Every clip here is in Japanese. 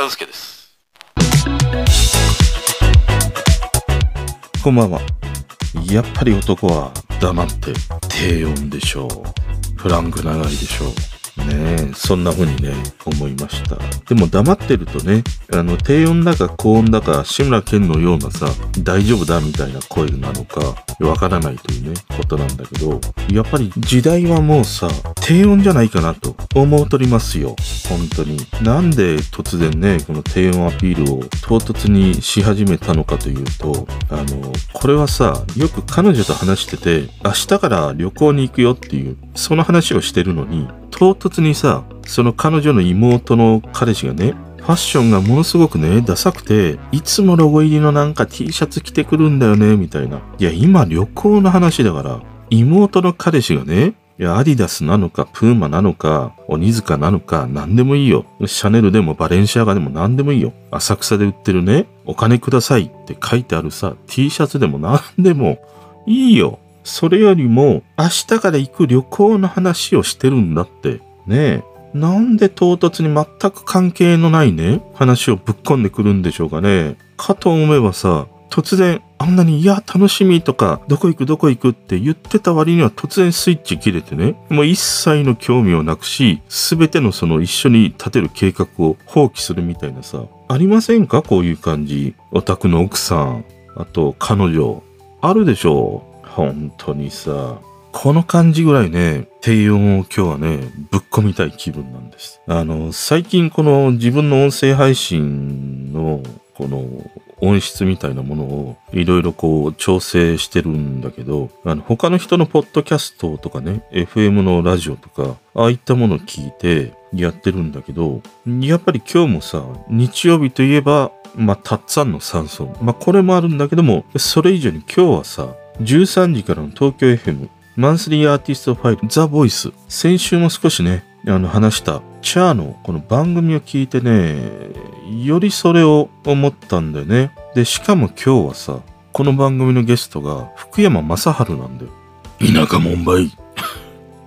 和介ですこんばんは。やっぱり男は黙って低音でしょう。フランク長いでしょう。ねえ、そんな風にね、思いました。でも黙ってるとね、あの、低音だか高音だか、志村けんのようなさ、大丈夫だみたいな声なのか、わからないというね、ことなんだけど、やっぱり時代はもうさ、低音じゃないかなと思うとりますよ。本当に。なんで突然ね、この低音アピールを唐突にし始めたのかというと、あの、これはさ、よく彼女と話してて、明日から旅行に行くよっていう、その話をしてるのに、唐突にさ、その彼女の妹の彼氏がね、ファッションがものすごくね、ダサくて、いつもロゴ入りのなんか T シャツ着てくるんだよね、みたいな。いや、今旅行の話だから、妹の彼氏がね、いや、アディダスなのか、プーマなのか、鬼塚なのか、何でもいいよ。シャネルでもバレンシアガでも何でもいいよ。浅草で売ってるね、お金くださいって書いてあるさ、T シャツでも何でもいいよ。それよりも、明日から行く旅行の話をしてるんだって。ねえ。なんで唐突に全く関係のないね、話をぶっ込んでくるんでしょうかね。かと思えばさ、突然、あんなに、いや、楽しみとか、どこ行くどこ行くって言ってた割には突然スイッチ切れてね、もう一切の興味をなくし、すべてのその一緒に立てる計画を放棄するみたいなさ、ありませんか？こういう感じ。お宅の奥さん、あと彼女、あるでしょう。本当にさ、この感じぐらいね、低音を今日はね、ぶっ込みたい気分なんです。あの、最近この自分の音声配信のこの音質みたいなものをいろいろこう調整してるんだけど、あの他の人のポッドキャストとかね、FM のラジオとか、ああいったものを聞いてやってるんだけど、やっぱり今日もさ、日曜日といえば、まあ、たっつぁんの山村。まあ、これもあるんだけども、それ以上に今日はさ、13時からの東京 FM、マンスリーアーティストファイル、ザ・ボイス。先週も少しね、あの話した、 Char のこの番組を聞いてね、よりそれを思ったんだよね。で、しかも今日はさ、この番組のゲストが福山雅治なんだよ。田舎もんばい。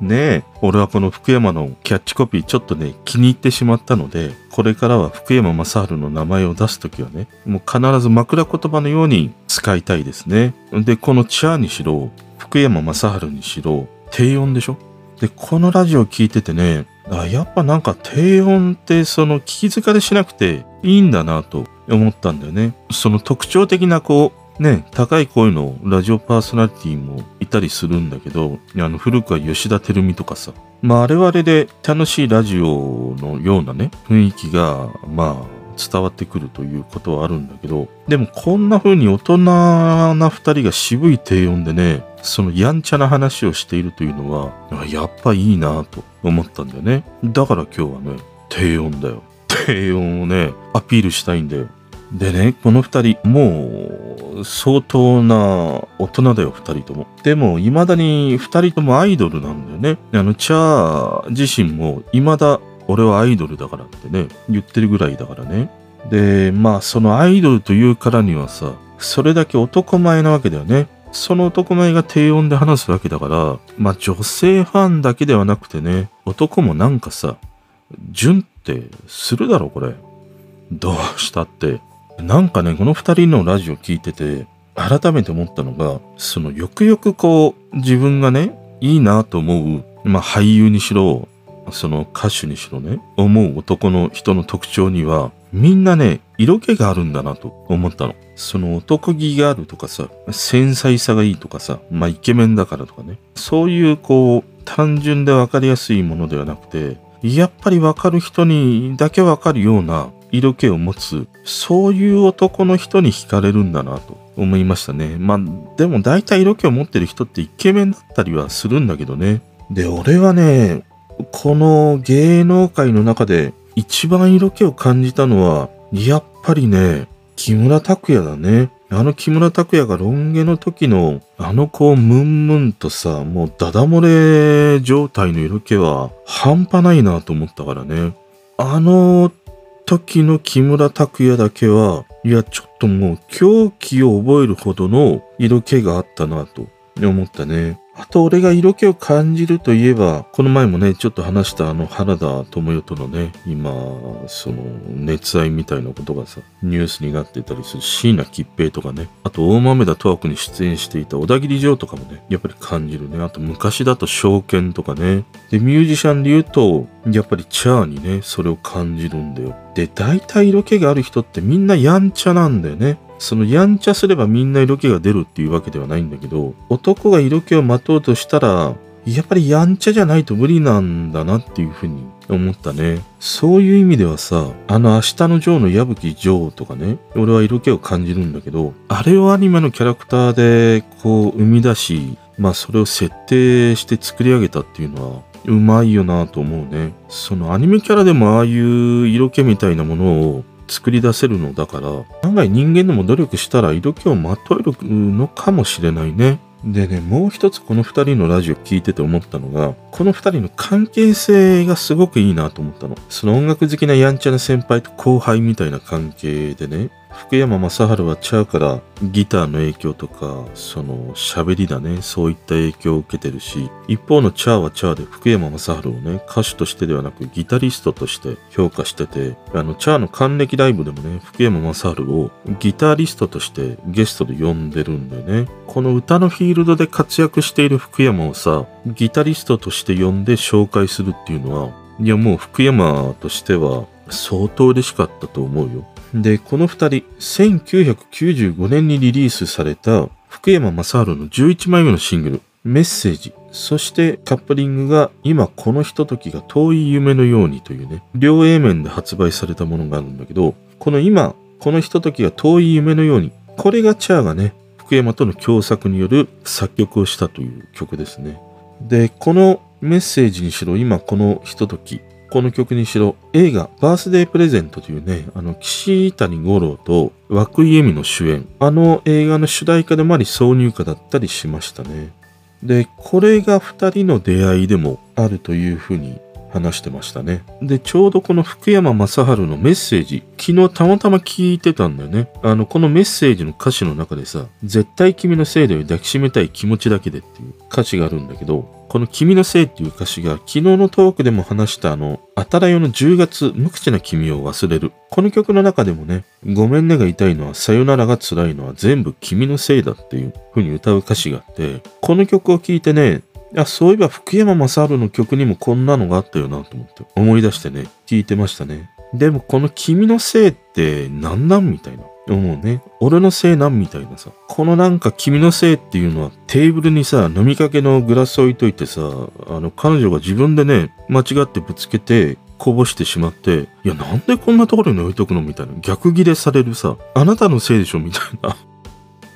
ねえ、俺はこの福山のキャッチコピーちょっとね、気に入ってしまったので、これからは福山雅治の名前を出すときはね、もう必ず枕言葉のように使いたいですね。で、この Char にしろ、福山雅治にしろ、低音でしょ？で、このラジオを聞いててね、あやっぱなんか低音ってその聞き疲れしなくていいんだなと思ったんだよね。その特徴的なこう、ね、高い声のラジオパーソナリティもいたりするんだけど、あの古くは吉田照美とかさ、まああれはあれで楽しいラジオのようなね、雰囲気が、まあ伝わってくるということはあるんだけど、でもこんな風に大人な二人が渋い低音でね、そのやんちゃな話をしているというのは、やっぱいいなと思ったんだよね。だから今日はね、低音だよ。低音をね、アピールしたいんだよ。でね、この二人、もう、相当な大人だよ、二人とも。でも、未だに二人ともアイドルなんだよね。あの、チャー自身も、未だ俺はアイドルだからってね、言ってるぐらいだからね。で、まあ、そのアイドルというからにはさ、それだけ男前なわけだよね。その男前が低音で話すわけだから、まあ女性ファンだけではなくてね、男もなんかさ、純ってするだろ、これ。どうしたって。なんかね、この二人のラジオ聞いてて、改めて思ったのが、そのよくよくこう、自分がね、いいなと思う、まあ俳優にしろ、その歌手にしろね、思う男の人の特徴には、みんなね、色気があるんだなと思ったの。その男気があるとかさ、繊細さがいいとかさ、まあイケメンだからとかね。そういうこう、単純でわかりやすいものではなくて、やっぱりわかる人にだけわかるような色気を持つ、そういう男の人に惹かれるんだなと思いましたね。まあ、でも大体色気を持ってる人ってイケメンだったりはするんだけどね。で、俺はね、この芸能界の中で一番色気を感じたのは、やっぱりね、木村拓哉だね。あの木村拓哉がロン毛の時の、あのこうムンムンとさ、もうダダ漏れ状態の色気は半端ないなと思ったからね。あの時の木村拓哉だけは、いやちょっともう狂気を覚えるほどの色気があったなと思ったね。あと俺が色気を感じるといえば、この前もね、ちょっと話したあの原田智代とのね、今、その熱愛みたいなことがさ、ニュースになってたりする椎名桔平とかね、あと大豆田十和子に出演していた小田切城とかもね、やっぱり感じるね。あと昔だと証券とかね。で、ミュージシャンで言うと、やっぱりチャーにね、それを感じるんだよ。で、大体色気がある人ってみんなやんちゃなんだよね。そのやんちゃすればみんな色気が出るっていうわけではないんだけど、男が色気をまとうとしたら、やっぱりやんちゃじゃないと無理なんだなっていうふうに思ったね。そういう意味ではさ、あの明日のジョーの矢吹ジョーとかね、俺は色気を感じるんだけど、あれをアニメのキャラクターでこう生み出し、まあそれを設定して作り上げたっていうのは、うまいよなと思うね。そのアニメキャラでもああいう色気みたいなものを作り出せるのだから、外人間でも努力したら色気をまとえるのかもしれないね。でね、もう一つこの二人のラジオ聞いてて思ったのが、この二人の関係性がすごくいいなと思ったの。その音楽好きなやんちゃな先輩と後輩みたいな関係でね、福山雅治はチャーからギターの影響とか、その喋りだね、そういった影響を受けてるし、一方のチャーはチャーで福山雅治をね、歌手としてではなくギタリストとして評価してて、あの、チャーの還暦ライブでもね、福山雅治をギタリストとしてゲストで呼んでるんだよね。この歌のフィールドで活躍している福山をさ、ギタリストとして呼んで紹介するっていうのは、いやもう福山としては相当嬉しかったと思うよ。で、この二人、1995年にリリースされた福山雅治の11枚目のシングル、メッセージ。そしてカップリングが今このひとときが遠い夢のようにというね、両 A 面で発売されたものがあるんだけど、この今このひとときが遠い夢のように、これがチャーがね、福山との共作による作曲をしたという曲ですね。で、このメッセージにしろ今このひととき、この曲にしろ、映画、バースデープレゼントというね、あの、岸谷五郎と涌井恵美の主演、あの映画の主題歌でもあり挿入歌だったりしましたね。で、これが2人の出会いでもあるというふうに話してましたね。で、ちょうどこの福山雅治のメッセージ、昨日たまたま聞いてたんだよね。あの、このメッセージの歌詞の中でさ、絶対君のせいで抱きしめたい気持ちだけでっていう歌詞があるんだけど、この君のせいっていう歌詞が昨日のトークでも話したあの、あたらよの10月無口な君を忘れる。この曲の中でもね、ごめんねが痛いのはさよならが辛いのは全部君のせいだっていう風に歌う歌詞があって、この曲を聴いてね、あ、そういえば福山雅治の曲にもこんなのがあったよなと思って思い出してね、聞いてましたね。でもこの君のせいって何なんみたいな。思うね。俺のせいなんみたいなさ。このなんか君のせいっていうのはテーブルにさ、飲みかけのグラス置いといてさ、あの彼女が自分でね、間違ってぶつけて、こぼしてしまって、いや、なんでこんなところに置いとくのみたいな。逆ギレされるさ、あなたのせいでしょみたいな。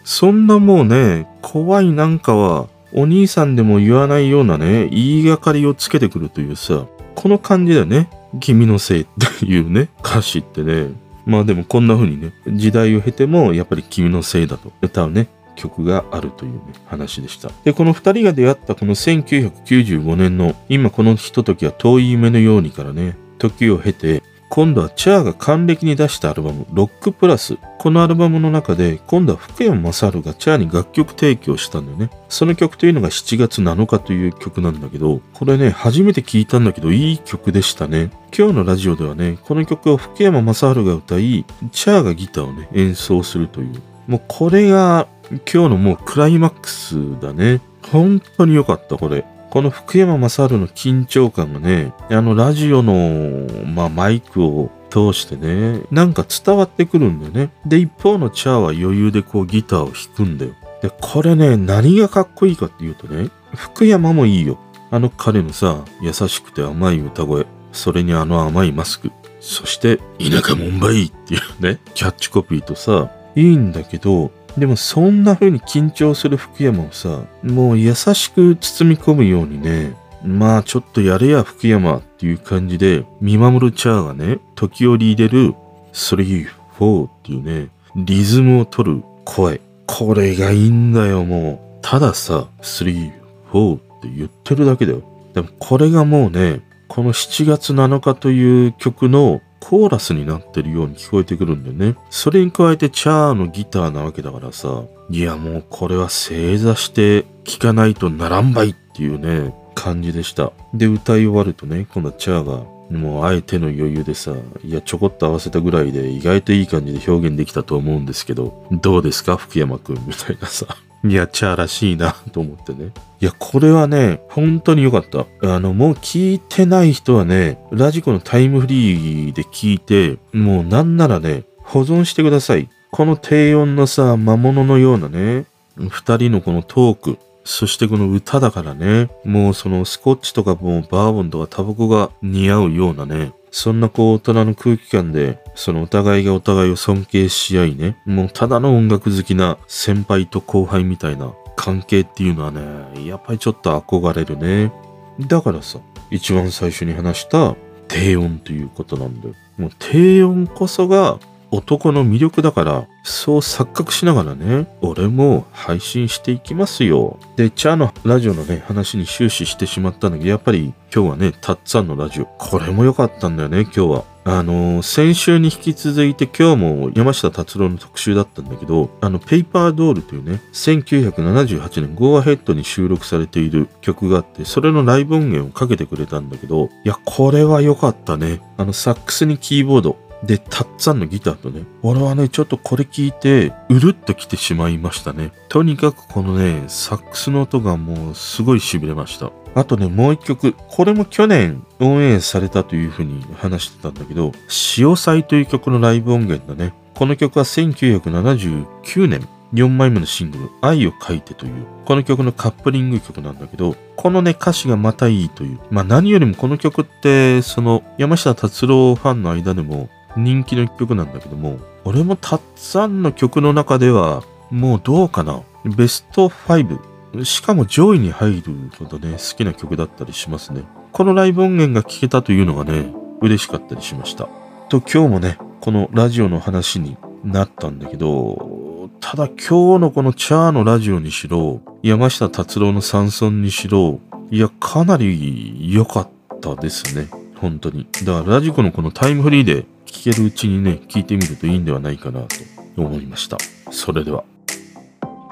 そんなもうね、怖いなんかは、お兄さんでも言わないようなね、言いがかりをつけてくるというさ、この感じだよね。君のせいっていうね、歌詞ってね、まあでもこんな風にね、時代を経てもやっぱり君のせいだと歌うね、曲があるというね、話でした。で、この二人が出会ったこの1995年の今このひとときは遠い夢のようにからね、時を経て、今度はチャーが還暦に出したアルバム、ロックプラス。このアルバムの中で、今度は福山雅治がチャーに楽曲提供したんだよね。その曲というのが7月7日という曲なんだけど、これね、初めて聞いたんだけど、いい曲でしたね。今日のラジオではね、この曲を福山雅治が歌い、チャーがギターをね、演奏するという。もうこれが今日のもうクライマックスだね。本当に良かった、これ。この福山雅治の緊張感がね、あのラジオの、まあ、マイクを通してね、なんか伝わってくるんだよね。で、一方のチャーは余裕でこうギターを弾くんだよ。で、これね、何がかっこいいかっていうとね、福山もいいよ。あの彼のさ、優しくて甘い歌声。それにあの甘いマスク。そして、田舎もんばいっていうね、キャッチコピーとさ、いいんだけど、でもそんな風に緊張する福山をさ、もう優しく包み込むようにね、まあちょっとやれや福山っていう感じで見守るチャーがね、時折入れる3、4っていうね、リズムを取る声。これがいいんだよ、もう。たださ、3、4って言ってるだけだよ。でもこれがもうね、この7月7日という曲のコーラスになってるように聞こえてくるんだよね。それに加えてチャーのギターなわけだからさ、いやもうこれは正座して聴かないとならんばいっていうね、感じでした。で、歌い終わるとね、今度はチャーが、もうあえての余裕でさ、いやちょこっと合わせたぐらいで意外といい感じで表現できたと思うんですけど、どうですか福山くんみたいなさ。いや、チャーらしいなと思ってね。いや、これはね、本当に良かった。あの、もう聞いてない人はね、ラジコのタイムフリーで聞いて、もうなんならね、保存してください。この低音のさ、魔物のようなね、二人のこのトーク、そしてこの歌だからね、もうそのスコッチとかもうバーボンとかタバコが似合うようなね、そんなこう大人の空気感で、そのお互いがお互いを尊敬し合いね、もうただの音楽好きな先輩と後輩みたいな関係っていうのはね、やっぱりちょっと憧れるね。だからさ、一番最初に話した低音ということなんだよ。もう低音こそが男の魅力だから、そう錯覚しながらね、俺も配信していきますよ。で、チャーのラジオのね、話に終始してしまったんだけど、やっぱり今日はね、たっつぁんのラジオ、これも良かったんだよね、今日は。あのー、先週に引き続いて今日も山下達郎の特集だったんだけど、あの、ペイパードールというね、1978年 Go Ahead に収録されている曲があって、それのライブ音源をかけてくれたんだけど、いや、これは良かったね。あの、サックスにキーボード、で、たっつぁんのギターとね、俺はね、ちょっとこれ聞いて、うるっと来てしまいましたね。とにかくこのね、サックスの音がもうすごい痺れました。あとね、もう一曲、これも去年オンエアされたというふうに話してたんだけど、潮祭という曲のライブ音源だね。この曲は1979年、4枚目のシングル、愛を書いてという、この曲のカップリング曲なんだけど、このね、歌詞がまたいいという。まあ何よりもこの曲って、その山下達郎ファンの間でも人気の一曲なんだけども、俺もたっつぁんの曲の中では、もうどうかな。ベスト5。しかも上位に入るほどね、好きな曲だったりしますね。このライブ音源が聴けたというのがね、嬉しかったりしました。と今日もね、このラジオの話になったんだけど、ただ今日のこのチャーのラジオにしろ、山下達郎の山村にしろ、いや、かなり良かったですね。本当に。だからラジコのこのタイムフリーで聞けるうちにね、聞いてみるといいんではないかなと思いました。それでは。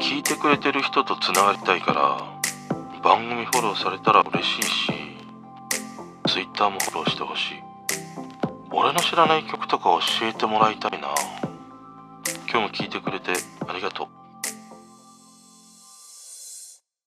聞いてくれてる人とつながりたいから、番組フォローされたら嬉しいし、Twitter もフォローしてほしい。俺の知らない曲とか教えてもらいたいな。今日も聞いてくれてありがとう。